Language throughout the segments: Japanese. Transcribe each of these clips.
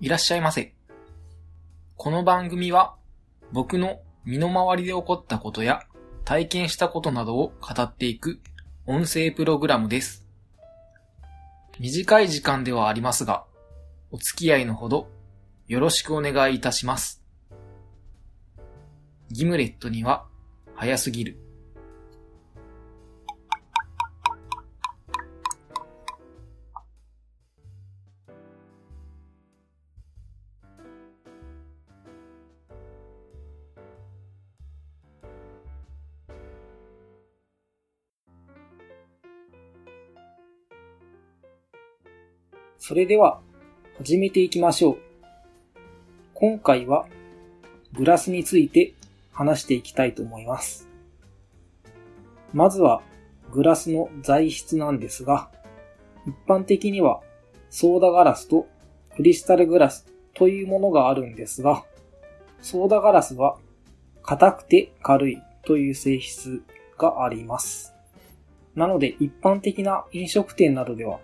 いらっしゃいませ。この番組は僕の身の回りで起こったことや体験したことなどを語っていく音声プログラムです。短い時間ではありますが、お付き合いのほどよろしくお願いいたします。ギムレットには早すぎる。それでは、始めていきましょう。今回は、グラスについて話していきたいと思います。まずは、グラスの材質なんですが、一般的には、ソーダガラスとクリスタルグラスというものがあるんですが、ソーダガラスは、硬くて軽いという性質があります。なので、一般的な飲食店などでは、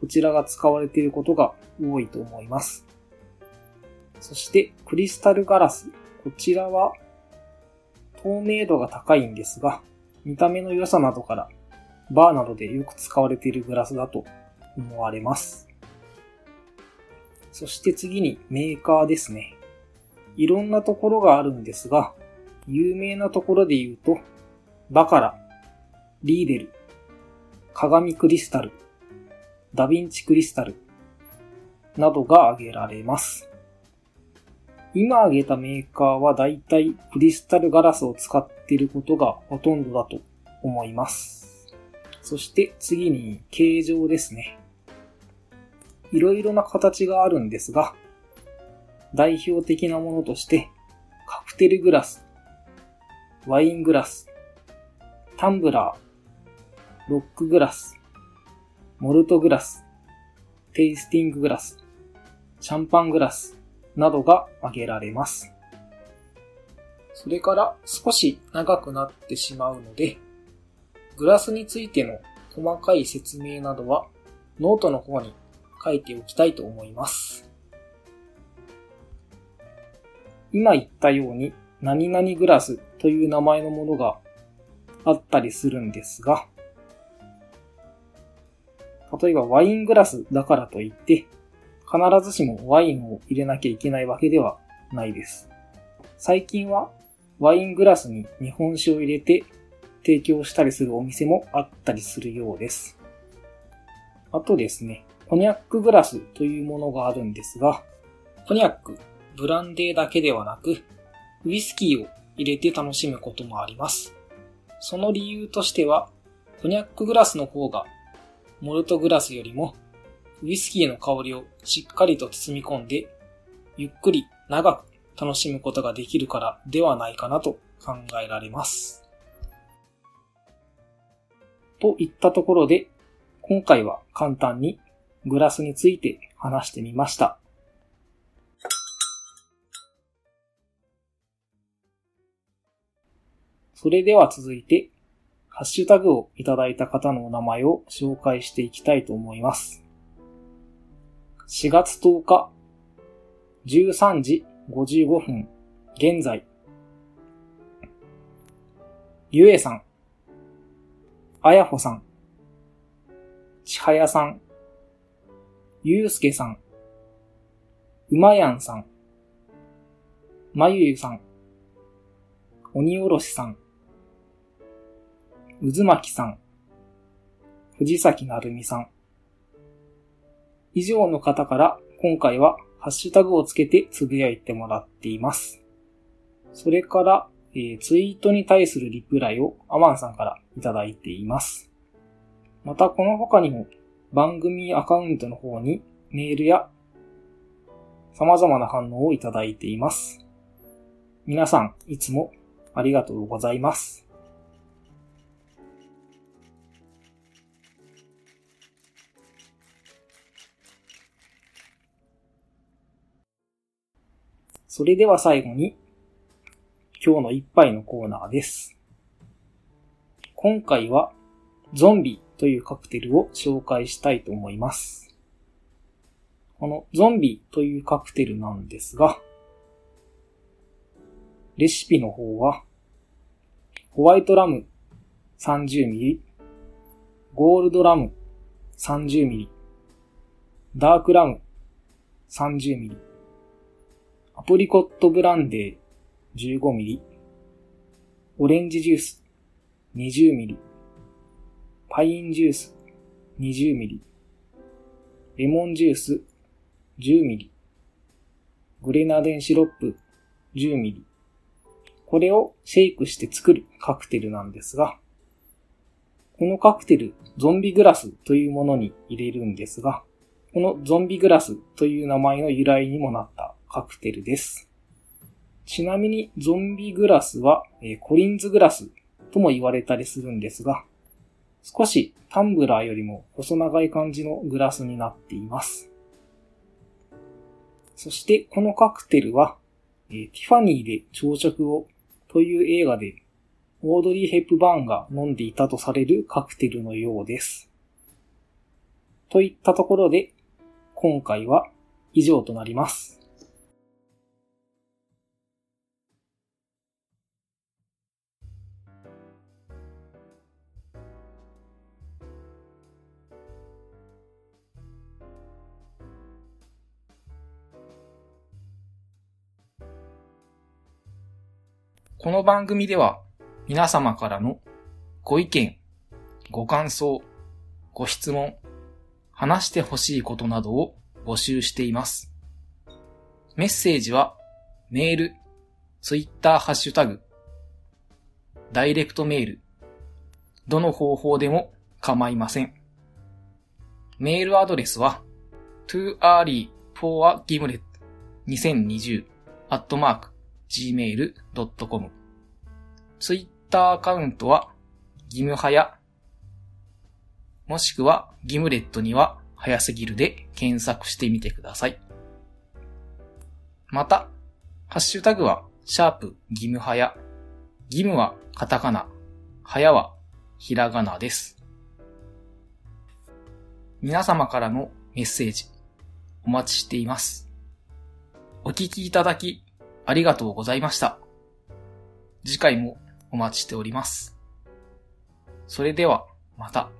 こちらが使われていることが多いと思います。そして、クリスタルガラス。こちらは、透明度が高いんですが、見た目の良さなどから、バーなどでよく使われているグラスだと思われます。そして次にメーカーですね。いろんなところがあるんですが、有名なところで言うと、バカラ、リーデル、鏡クリスタル、ダヴィンチクリスタルなどが挙げられます。今挙げたメーカーはだいたいクリスタルガラスを使っていることがほとんどだと思います。そして次に形状ですね。いろいろな形があるんですが、代表的なものとしてカクテルグラス、ワイングラス、タンブラー、ロックグラス、モルトグラス、テイスティンググラス、シャンパングラスなどが挙げられます。それから少し長くなってしまうので、グラスについての細かい説明などはノートの方に書いておきたいと思います。今言ったように何々グラスという名前のものがあったりするんですが、例えばワイングラスだからといって、必ずしもワインを入れなきゃいけないわけではないです。最近はワイングラスに日本酒を入れて提供したりするお店もあったりするようです。あとですね、コニャックグラスというものがあるんですが、コニャック、ブランデーだけではなく、ウイスキーを入れて楽しむこともあります。その理由としては、コニャックグラスの方がモルトグラスよりもウイスキーの香りをしっかりと包み込んで、ゆっくり長く楽しむことができるからではないかなと考えられます。といったところで、今回は簡単にグラスについて話してみました。それでは続いて、ハッシュタグをいただいた方のお名前を紹介していきたいと思います。4月10日、13時55分、現在。ゆえさん、あやほさん、ちはやさん、ゆうすけさん、うまやんさん、まゆゆさん、おにおろしさん、うずまきさん、藤崎なるみさん。以上の方から今回はハッシュタグをつけてつぶやいてもらっています。それから、えーツイートに対するリプライをアマンさんからいただいています。またこの他にも番組アカウントの方にメールや様々な反応をいただいています。皆さんいつもありがとうございます。それでは最後に、今日の一杯のコーナーです。今回は、ゾンビというカクテルを紹介したいと思います。このゾンビというカクテルなんですが、レシピの方は、ホワイトラム 30ml、ゴールドラム 30ml、ダークラム 30ml、アプリコットブランデー 15ml、オレンジジュース 20ml、パインジュース 20ml、レモンジュース 10ml、グレナデンシロップ 10ml、これをシェイクして作るカクテルなんですが、このカクテル、ゾンビグラスというものに入れるんですが、このゾンビグラスという名前の由来にもなった。カクテルです。ちなみにゾンビグラスは、えコリンズグラスとも言われたりするんですが、少しタンブラーよりも細長い感じのグラスになっています。そしてこのカクテルは、え、ティファニーで朝食をという映画でオードリー・ヘップバーンが飲んでいたとされるカクテルのようです。といったところで、今回は以上となります。この番組では皆様からのご意見、ご感想、ご質問、話してほしいことなどを募集しています。メッセージはメール、ツイッターハッシュタグ、ダイレクトメール、どの方法でも構いません。メールアドレスは too early for a gimlet 2020 at mark gmail.com ツイッターアカウントは義務早もしくはギムレットには早すぎるで検索してみてください。また、ハッシュタグはシャープ義務早義務はカタカナ、早はひらがなです。皆様からのメッセージお待ちしています。お聞きいただきありがとうございました。次回もお待ちしております。それでは、また。